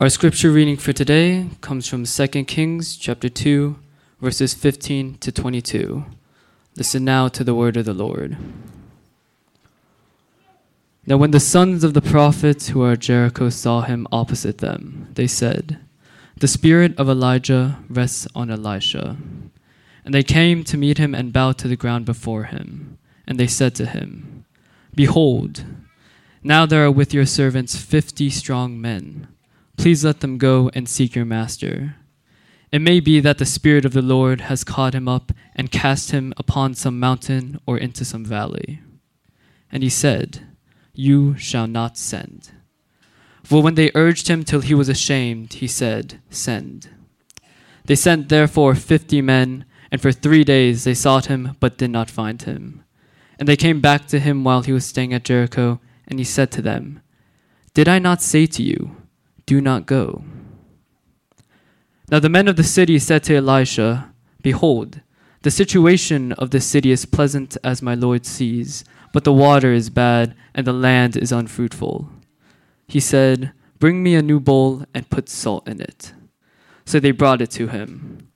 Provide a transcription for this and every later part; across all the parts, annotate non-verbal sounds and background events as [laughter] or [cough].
Our scripture reading for today comes from 2 Kings chapter 2 verses 15 to 22. Listen now to the word of the Lord. Now when the sons of the prophets who are at Jericho saw him opposite them, they said, The spirit of Elijah rests on Elisha. And they came to meet him and bowed to the ground before him. And they said to him, Behold, now there are with your servants fifty strong men. Please let them go and seek your master. It may be that the Spirit of the Lord has caught him up and cast him upon some mountain or into some valley. And he said, You shall not send. For when they urged him till he was ashamed, he said, Send. They sent therefore fifty men, and for three days they sought him, but did not find him. And they came back to him while he was staying at Jericho, and he said to them, Did I not say to you, do not go. Now the men of the city said to Elisha, Behold, the situation of the city is pleasant as my Lord sees, but the water is bad, and the land is unfruitful. He said, Bring me a new bowl and put salt in it. So they brought it to him.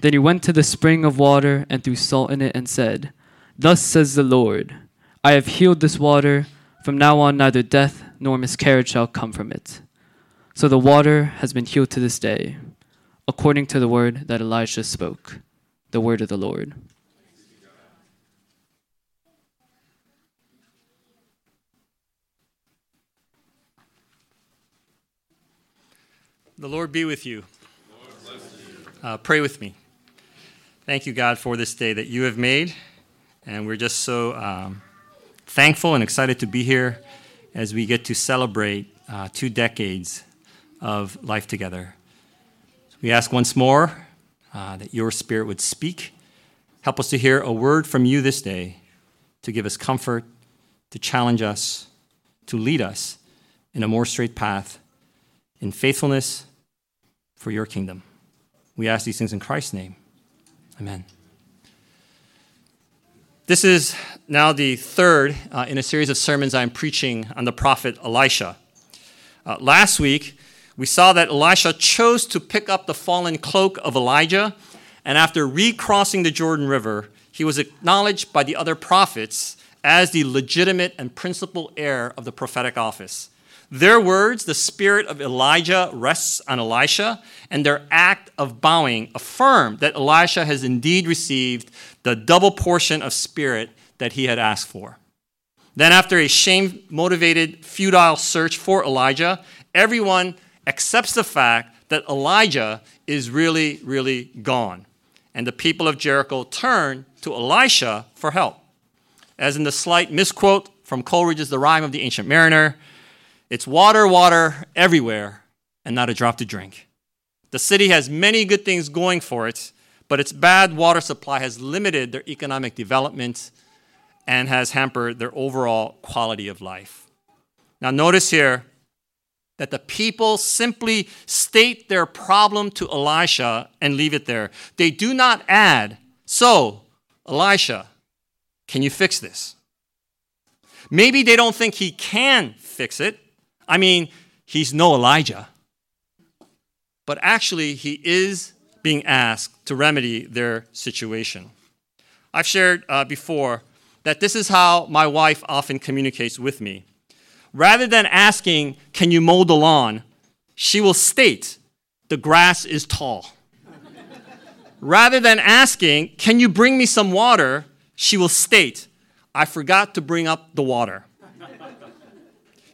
Then he went to the spring of water and threw salt in it and said, Thus says the Lord, I have healed this water. From now on, neither death nor miscarriage shall come from it. So the water has been healed to this day, according to the word that Elijah spoke, the word of the Lord. The Lord be with you. Uh, pray with me. Thank you, God, for this day that you have made. And we're just so um, thankful and excited to be here as we get to celebrate uh, two decades of life together. We ask once more uh, that your spirit would speak. Help us to hear a word from you this day to give us comfort, to challenge us, to lead us in a more straight path, in faithfulness for your kingdom. We ask these things in Christ's name. Amen. This is now the third uh, in a series of sermons I'm preaching on the prophet Elisha. Uh, last week, we saw that Elisha chose to pick up the fallen cloak of Elijah, and after recrossing the Jordan River, he was acknowledged by the other prophets as the legitimate and principal heir of the prophetic office. Their words, the spirit of Elijah rests on Elisha, and their act of bowing affirm that Elisha has indeed received the double portion of spirit that he had asked for. Then, after a shame motivated, futile search for Elijah, everyone accepts the fact that Elijah is really, really gone. And the people of Jericho turn to Elisha for help. As in the slight misquote from Coleridge's The Rime of the Ancient Mariner, it's water, water everywhere, and not a drop to drink. The city has many good things going for it, but its bad water supply has limited their economic development and has hampered their overall quality of life. Now, notice here that the people simply state their problem to Elisha and leave it there. They do not add, So, Elisha, can you fix this? Maybe they don't think he can fix it. I mean, he's no Elijah. But actually, he is being asked to remedy their situation. I've shared uh, before that this is how my wife often communicates with me rather than asking, Can you mow the lawn? she will state, The grass is tall. rather than asking, Can you bring me some water? she will state, I forgot to bring up the water.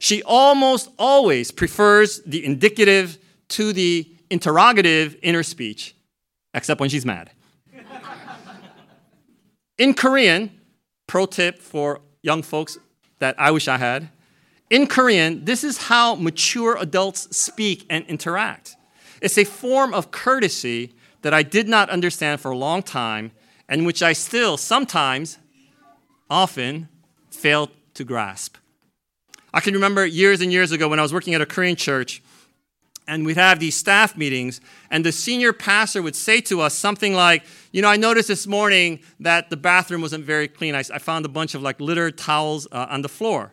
she almost always prefers the indicative to the interrogative in her speech, except when she's mad. In Korean, pro tip for young folks that I wish I had, in Korean, this is how mature adults speak and interact. It's a form of courtesy that I did not understand for a long time and which I still sometimes, often, fail to grasp. I can remember years and years ago when I was working at a Korean church, and we'd have these staff meetings, and the senior pastor would say to us something like, You know, I noticed this morning that the bathroom wasn't very clean. I, I found a bunch of like littered towels uh, on the floor.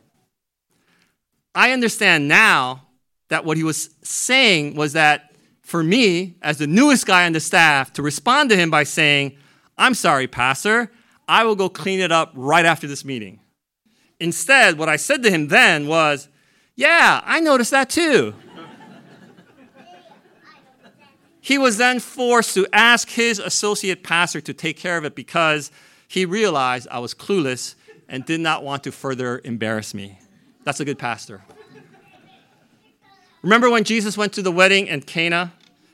I understand now that what he was saying was that for me, as the newest guy on the staff, to respond to him by saying, I'm sorry, Pastor, I will go clean it up right after this meeting. Instead, what I said to him then was, Yeah, I noticed that too. he was then forced to ask his associate pastor to take care of it because he realized I was clueless and did not want to further embarrass me. That's a good pastor. Remember when Jesus went to the wedding in Cana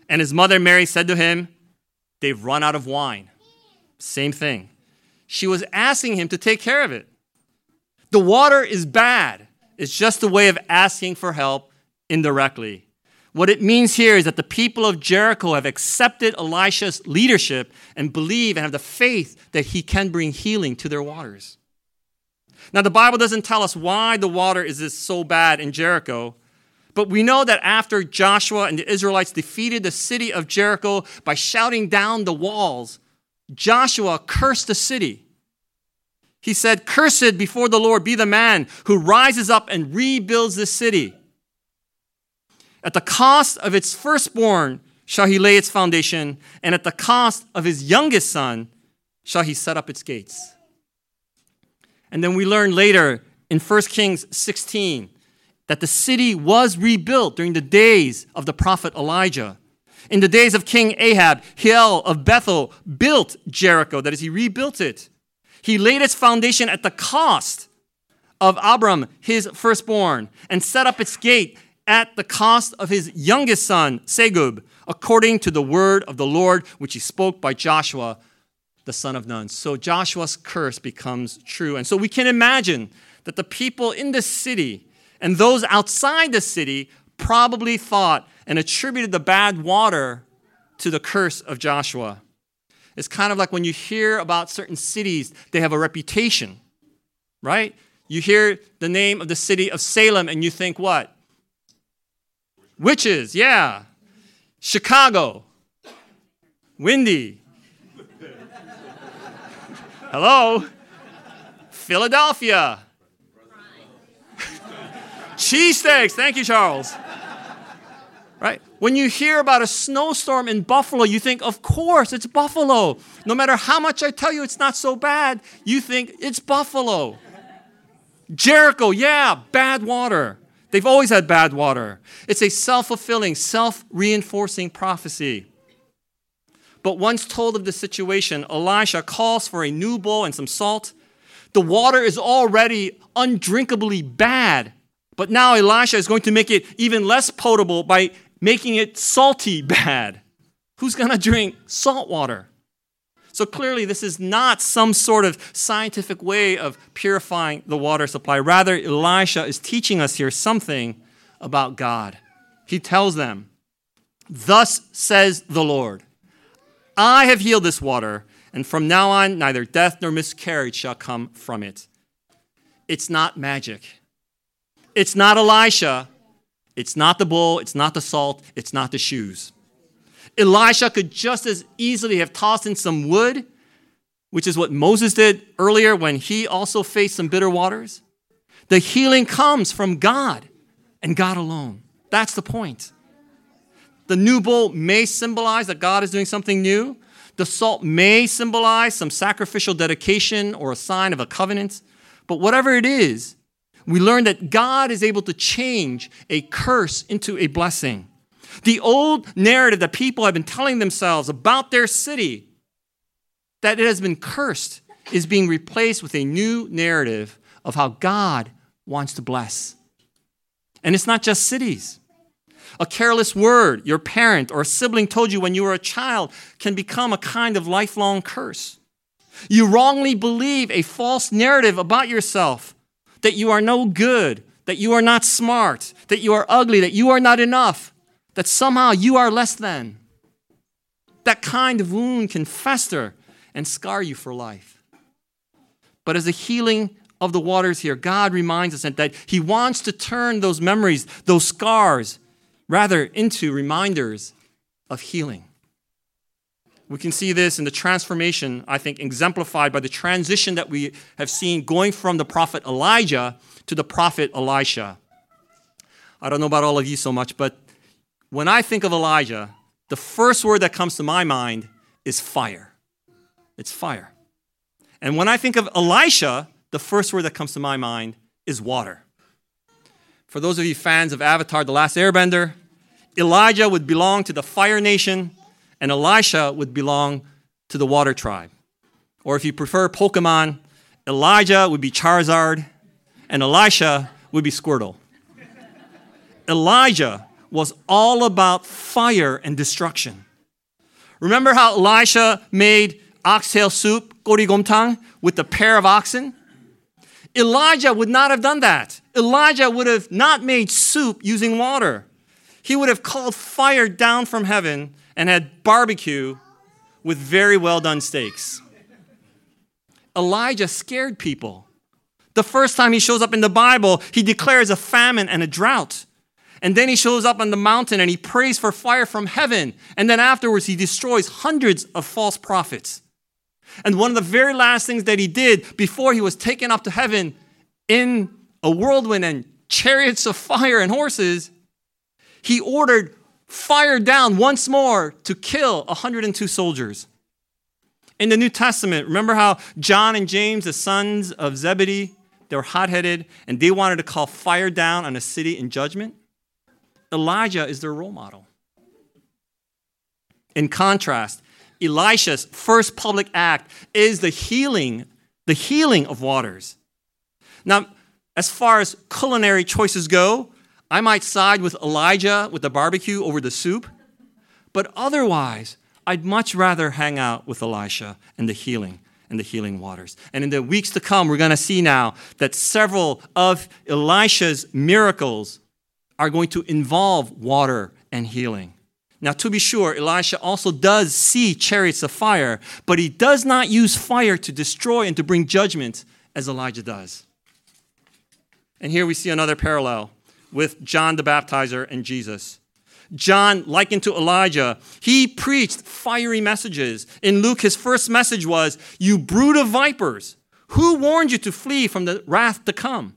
and his mother Mary said to him, They've run out of wine. Same thing. She was asking him to take care of it. The water is bad. It's just a way of asking for help indirectly. What it means here is that the people of Jericho have accepted Elisha's leadership and believe and have the faith that he can bring healing to their waters. Now, the Bible doesn't tell us why the water is so bad in Jericho, but we know that after Joshua and the Israelites defeated the city of Jericho by shouting down the walls, Joshua cursed the city. He said, Cursed before the Lord be the man who rises up and rebuilds this city. At the cost of its firstborn shall he lay its foundation, and at the cost of his youngest son shall he set up its gates. And then we learn later in 1 Kings 16 that the city was rebuilt during the days of the prophet Elijah. In the days of King Ahab, Hiel of Bethel built Jericho, that is, he rebuilt it. He laid its foundation at the cost of Abiram, his firstborn, and set up its gate at the cost of his youngest son, Segub, according to the word of the Lord, which he spoke by Joshua, the son of Nun. So Joshua's curse becomes true. And so we can imagine that the people in the city and those outside the city probably thought and attributed the bad water to the curse of Joshua. It's kind of like when you hear about certain cities, they have a reputation, right? You hear the name of the city of Salem and you think what? Witches, yeah. Chicago, windy. Hello? Philadelphia. [laughs] Cheesesteaks. Thank you, Charles. Right? When you hear about a snowstorm in Buffalo, you think, of course, it's Buffalo. No matter how much I tell you it's not so bad, you think it's Buffalo. Jericho, yeah, bad water. They've always had bad water. It's a self fulfilling, self reinforcing prophecy. But once told of the situation, Elisha calls for a new bowl and some salt. The water is already undrinkably bad, but now Elisha is going to make it even less potable by making it salty [laughs] bad. Who's going to drink salt water? So clearly, this is not some sort of scientific way of purifying the water supply. Rather, Elisha is teaching us here something about God. He tells them, Thus says the Lord, I have healed this water, and from now on, neither death nor miscarriage shall come from it. It's not magic. It's not Elisha. It's not the bull. It's not the salt. It's not the shoes. Elisha could just as easily have tossed in some wood, which is what Moses did earlier when he also faced some bitter waters. The healing comes from God and God alone. That's the point. The new bowl may symbolize that God is doing something new. The salt may symbolize some sacrificial dedication or a sign of a covenant. But whatever it is, we learn that God is able to change a curse into a blessing. The old narrative that people have been telling themselves about their city, that it has been cursed, is being replaced with a new narrative of how God wants to bless. And it's not just cities. A careless word your parent or a sibling told you when you were a child can become a kind of lifelong curse. You wrongly believe a false narrative about yourself that you are no good, that you are not smart, that you are ugly, that you are not enough that somehow you are less than. That kind of wound can fester and scar you for life. But as a healing of the waters here, God reminds us that He wants to turn those memories, those scars, rather into reminders of healing. We can see this in the transformation, I think, exemplified by the transition that we have seen going from the prophet Elijah to the prophet Elisha. I don't know about all of you so much, but when I think of Elijah, the first word that comes to my mind is fire. It's fire. And when I think of Elisha, the first word that comes to my mind is water. For those of you fans of Avatar The Last Airbender, Elijah would belong to the fire nation, and Elisha would belong to the water tribe. Or if you prefer Pokemon, Elijah would be Charizard, and Elisha would be Squirtle. Elijah was all about fire and destruction. Remember how Elisha made oxtail soup, gorigomtang, with a pair of oxen? Elijah would not have done that. Elijah would have not made soup using water. He would have called fire down from heaven and had barbecue with very well done steaks. Elijah scared people. The first time he shows up in the Bible, he declares a famine and a drought. And then he shows up on the mountain and he prays for fire from heaven. And then afterwards, he destroys hundreds of false prophets. And one of the very last things that he did before he was taken up to heaven in a whirlwind and chariots of fire and horses, he ordered fire down once more to kill 102 soldiers. In the New Testament, remember how John and James, the sons of Zebedee, they were hot headed and they wanted to call fire down on a city in judgment? Elijah is their role model. In contrast, Elisha's first public act is the healing, the healing of waters. Now, as far as culinary choices go, I might side with Elijah with the barbecue over the soup, but otherwise, I'd much rather hang out with Elisha and the healing and the healing waters. And in the weeks to come, we're going to see now that several of Elisha's miracles are going to involve water and healing. Now, to be sure, Elisha also does see chariots of fire, but he does not use fire to destroy and to bring judgment as Elijah does. And here we see another parallel with John the Baptizer and Jesus. John, likened to Elijah, he preached fiery messages. In Luke, his first message was, You brood of vipers, who warned you to flee from the wrath to come?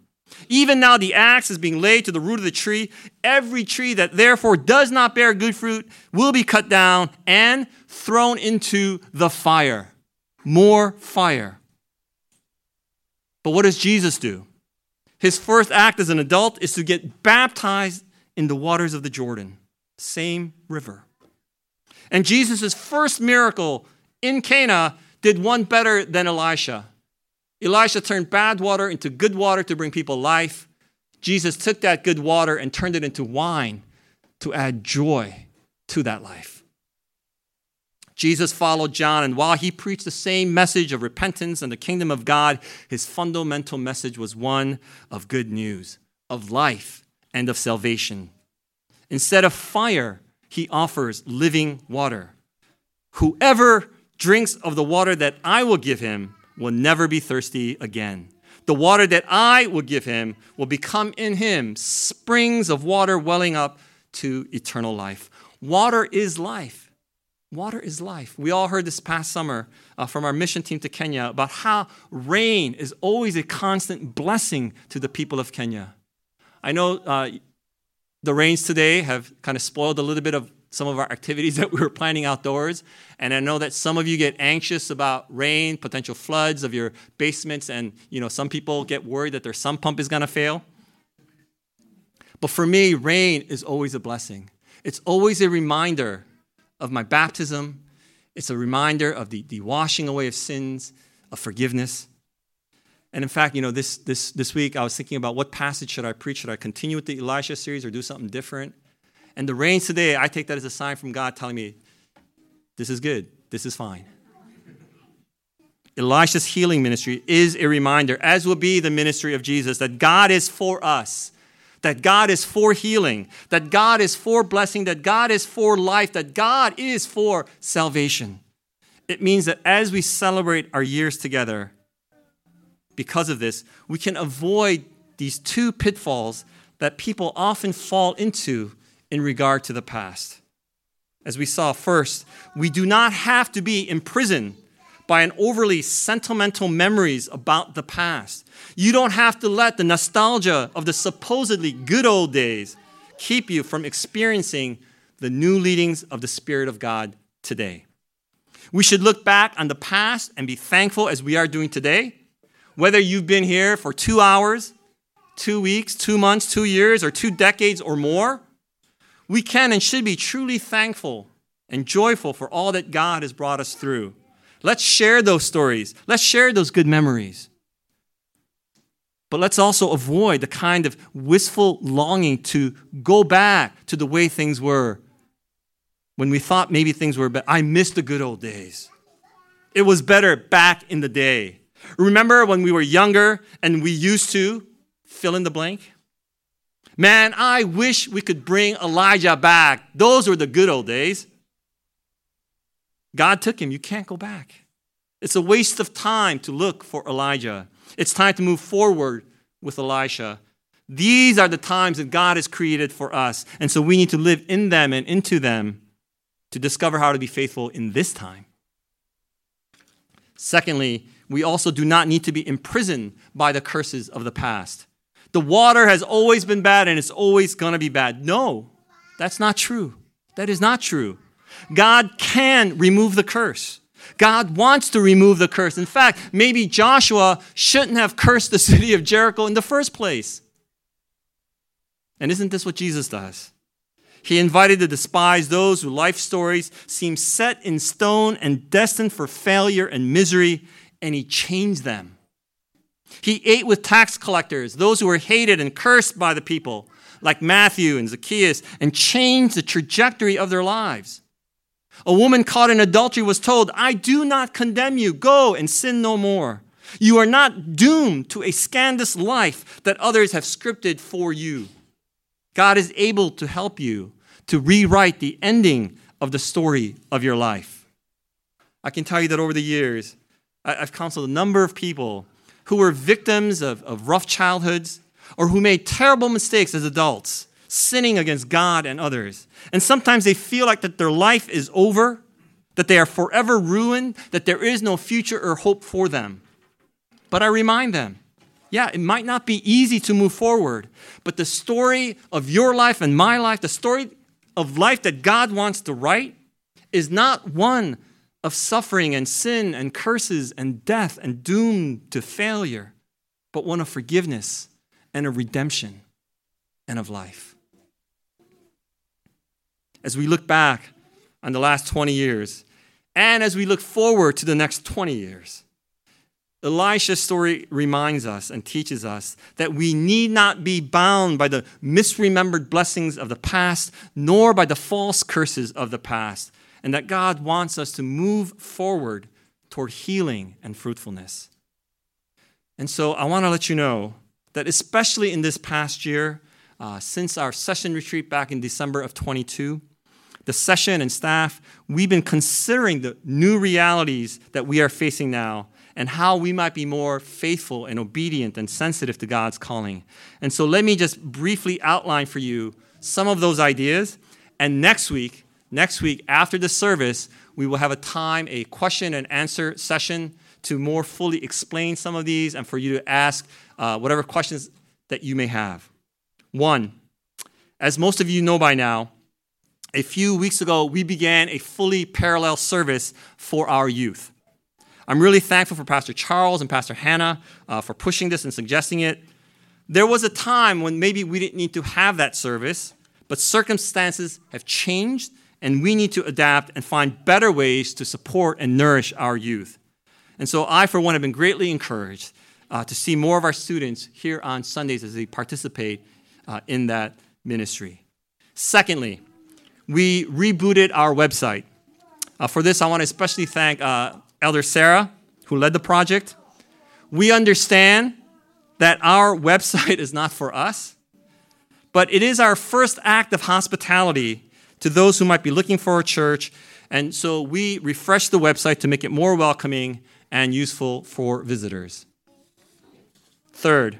Even now, the axe is being laid to the root of the tree. Every tree that therefore does not bear good fruit will be cut down and thrown into the fire. More fire. But what does Jesus do? His first act as an adult is to get baptized in the waters of the Jordan, same river. And Jesus' first miracle in Cana did one better than Elisha. Elisha turned bad water into good water to bring people life. Jesus took that good water and turned it into wine to add joy to that life. Jesus followed John, and while he preached the same message of repentance and the kingdom of God, his fundamental message was one of good news, of life, and of salvation. Instead of fire, he offers living water. Whoever drinks of the water that I will give him will never be thirsty again. The water that I will give him will become in him springs of water welling up to eternal life. Water is life. Water is life. We all heard this past summer uh, from our mission team to Kenya about how rain is always a constant blessing to the people of Kenya. I know uh, the rains today have kind of spoiled a little bit of some of our activities [laughs] that we were planning outdoors. And I know that some of you get anxious about rain, potential floods of your basements, and you know some people get worried that their sump pump is to fail. But for me, rain is always a blessing. It's always a reminder of my baptism. It's a reminder of the, the washing away of sins, of forgiveness. And in fact, you know, this, this, this week I was thinking about what passage should I preach? Should I continue with the Elisha series or do something different? And the rains today, I take that as a sign from God telling me, this is good, this is fine. Elisha's healing ministry is a reminder, as will be the ministry of Jesus, that God is for us, that God is for healing, that God is for blessing, that God is for life, that God is for salvation. It means that as we celebrate our years together, because of this, we can avoid these two pitfalls that people often fall into in regard to the past. As we saw first, we do not have to be imprisoned by an overly sentimental memories about the past. You don't have to let the nostalgia of the supposedly good old days keep you from experiencing the new leadings of the Spirit of God today. We should look back on the past and be thankful as we are doing today. Whether you've been here for two hours, two weeks, two months, two years, or two decades or more, we can and should be truly thankful and joyful for all that God has brought us through. Let's share those stories. Let's share those good memories. But let's also avoid the kind of wistful longing to go back to the way things were when we thought maybe things were better. I miss the good old days. It was better back in the day. Remember when we were younger and we used to fill in the blank? Man, I wish we could bring Elijah back. Those were the good old days. God took him. You can't go back. It's a waste of time to look for Elijah. It's time to move forward with Elisha. These are the times that God has created for us. And so we need to live in them and into them to discover how to be faithful in this time. Secondly, we also do not need to be imprisoned by the curses of the past. The water has always been bad and it's always going to be bad. No, that's not true. That is not true. God can remove the curse. God wants to remove the curse. In fact, maybe Joshua shouldn't have cursed the [laughs] city of Jericho in the first place. And isn't this what Jesus does? He invited to despise those whose life stories seem set in stone and destined for failure and misery, and he changed them. He ate with tax collectors, those who were hated and cursed by the people, like Matthew and Zacchaeus, and changed the trajectory of their lives. A woman caught in adultery was told, I do not condemn you. Go and sin no more. You are not doomed to a scandalous life that others have scripted for you. God is able to help you to rewrite the ending of the story of your life. I can tell you that over the years, I've counseled a number of people who were victims of, of rough childhoods or who made terrible mistakes as adults sinning against God and others. And sometimes they feel like that their life is over, that they are forever ruined, that there is no future or hope for them. But I remind them, yeah, it might not be easy to move forward, but the story of your life and my life, the story of life that God wants to write, is not one of suffering and sin and curses and death and doom to failure, but one of forgiveness and of redemption and of life as we look back on the last 20 years and as we look forward to the next 20 years. Elisha's story reminds us and teaches us that we need not be bound by the misremembered blessings of the past, nor by the false curses of the past, and that God wants us to move forward toward healing and fruitfulness. And so I want to let you know that, especially in this past year, uh, since our session retreat back in December of 22, the session and staff, we've been considering the new realities that we are facing now and how we might be more faithful and obedient and sensitive to God's calling. And so let me just briefly outline for you some of those ideas. And next week, next week after the service, we will have a time, a question and answer session to more fully explain some of these and for you to ask uh, whatever questions that you may have. One, as most of you know by now, a few weeks ago, we began a fully parallel service for our youth. I'm really thankful for Pastor Charles and Pastor Hannah uh, for pushing this and suggesting it. There was a time when maybe we didn't need to have that service, but circumstances have changed, and we need to adapt and find better ways to support and nourish our youth. And so, I, for one, have been greatly encouraged uh, to see more of our students here on Sundays as they participate uh, in that ministry. Secondly, we rebooted our website. Uh, for this, I want to especially thank uh, Elder Sarah, who led the project. We understand that our [laughs] website is not for us, but it is our first act of hospitality to those who might be looking for a church. And so we refreshed the website to make it more welcoming and useful for visitors. Third,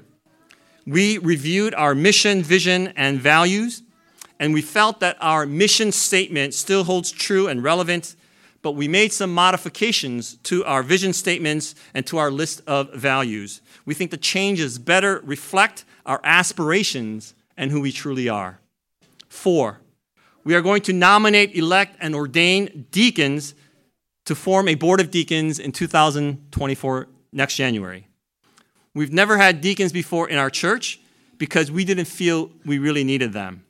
we reviewed our mission, vision, and values and we felt that our mission statement still holds true and relevant, but we made some modifications to our vision statements and to our list of values. We think the changes better reflect our aspirations and who we truly are. Four, we are going to nominate, elect, and ordain deacons to form a board of deacons in 2024, next January. We've never had deacons before in our church because we didn't feel we really needed them.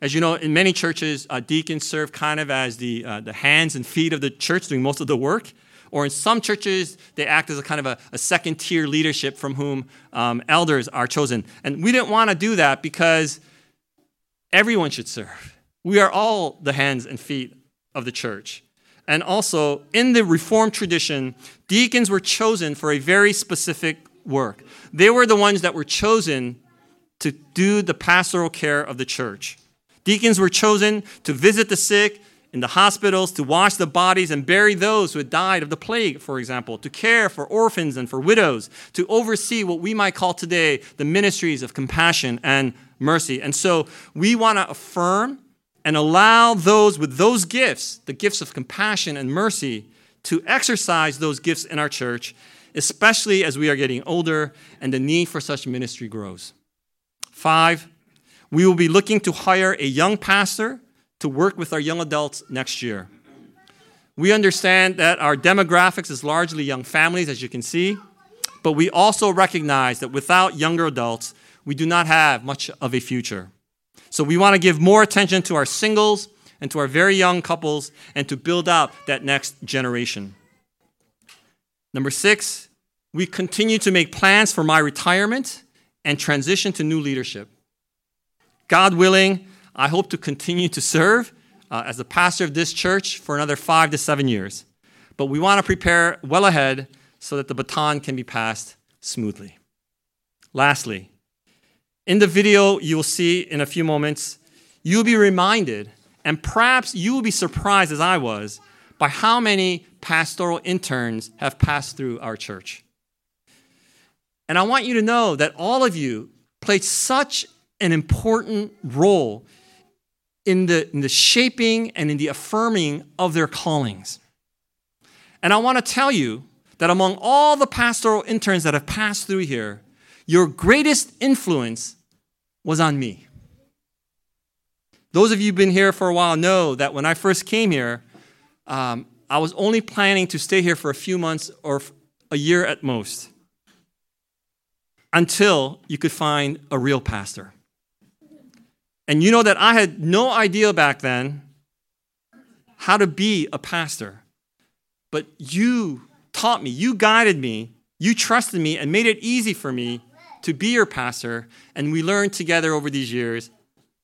As you know, in many churches, uh, deacons serve kind of as the, uh, the hands and feet of the church doing most of the work. Or in some churches, they act as a kind of a, a second tier leadership from whom um, elders are chosen. And we didn't want to do that because everyone should serve. We are all the hands and feet of the church. And also, in the Reformed tradition, deacons were chosen for a very specific work. They were the ones that were chosen to do the pastoral care of the church. Deacons were chosen to visit the sick in the hospitals, to wash the bodies and bury those who had died of the plague, for example, to care for orphans and for widows, to oversee what we might call today the ministries of compassion and mercy. And so we want to affirm and allow those with those gifts, the gifts of compassion and mercy, to exercise those gifts in our church, especially as we are getting older and the need for such ministry grows. Five, we will be looking to hire a young pastor to work with our young adults next year. We understand that our demographics is largely young families, as you can see, but we also recognize that without younger adults, we do not have much of a future. So we want to give more attention to our singles and to our very young couples and to build out that next generation. Number six, we continue to make plans for my retirement and transition to new leadership. God willing, I hope to continue to serve uh, as the pastor of this church for another five to seven years. But we want to prepare well ahead so that the baton can be passed smoothly. Lastly, in the video you will see in a few moments, you'll be reminded, and perhaps you will be surprised as I was, by how many pastoral interns have passed through our church. And I want you to know that all of you played such an important role in the, in the shaping and in the affirming of their callings. And I want to tell you that among all the pastoral interns that have passed through here, your greatest influence was on me. Those of you who've been here for a while know that when I first came here, um, I was only planning to stay here for a few months or a year at most until you could find a real pastor. And you know that I had no idea back then how to be a pastor. But you taught me, you guided me, you trusted me, and made it easy for me to be your pastor, and we learned together over these years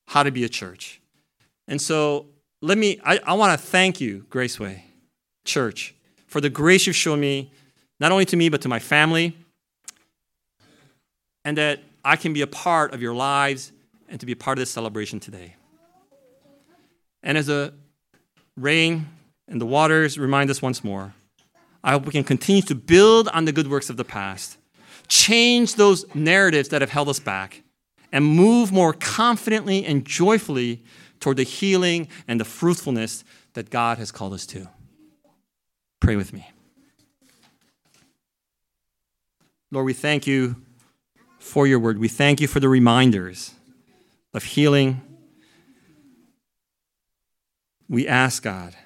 how to be a church. And so let me, I, I want to thank you, Graceway Church, for the grace you've shown me, not only to me, but to my family, and that I can be a part of your lives and to be a part of this celebration today. And as the rain and the waters remind us once more, I hope we can continue to build on the good works of the past change those narratives that have held us back, and move more confidently and joyfully toward the healing and the fruitfulness that God has called us to. Pray with me. Lord, we thank you for your word. We thank you for the reminders of healing. We ask, God,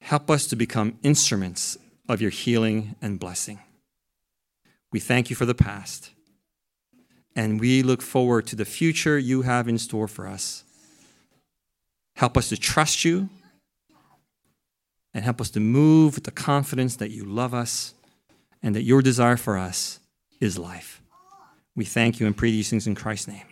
help us to become instruments of your healing and blessing. We thank you for the past. And we look forward to the future you have in store for us. Help us to trust you and help us to move with the confidence that you love us and that your desire for us is life. We thank you and pray these things in Christ's name.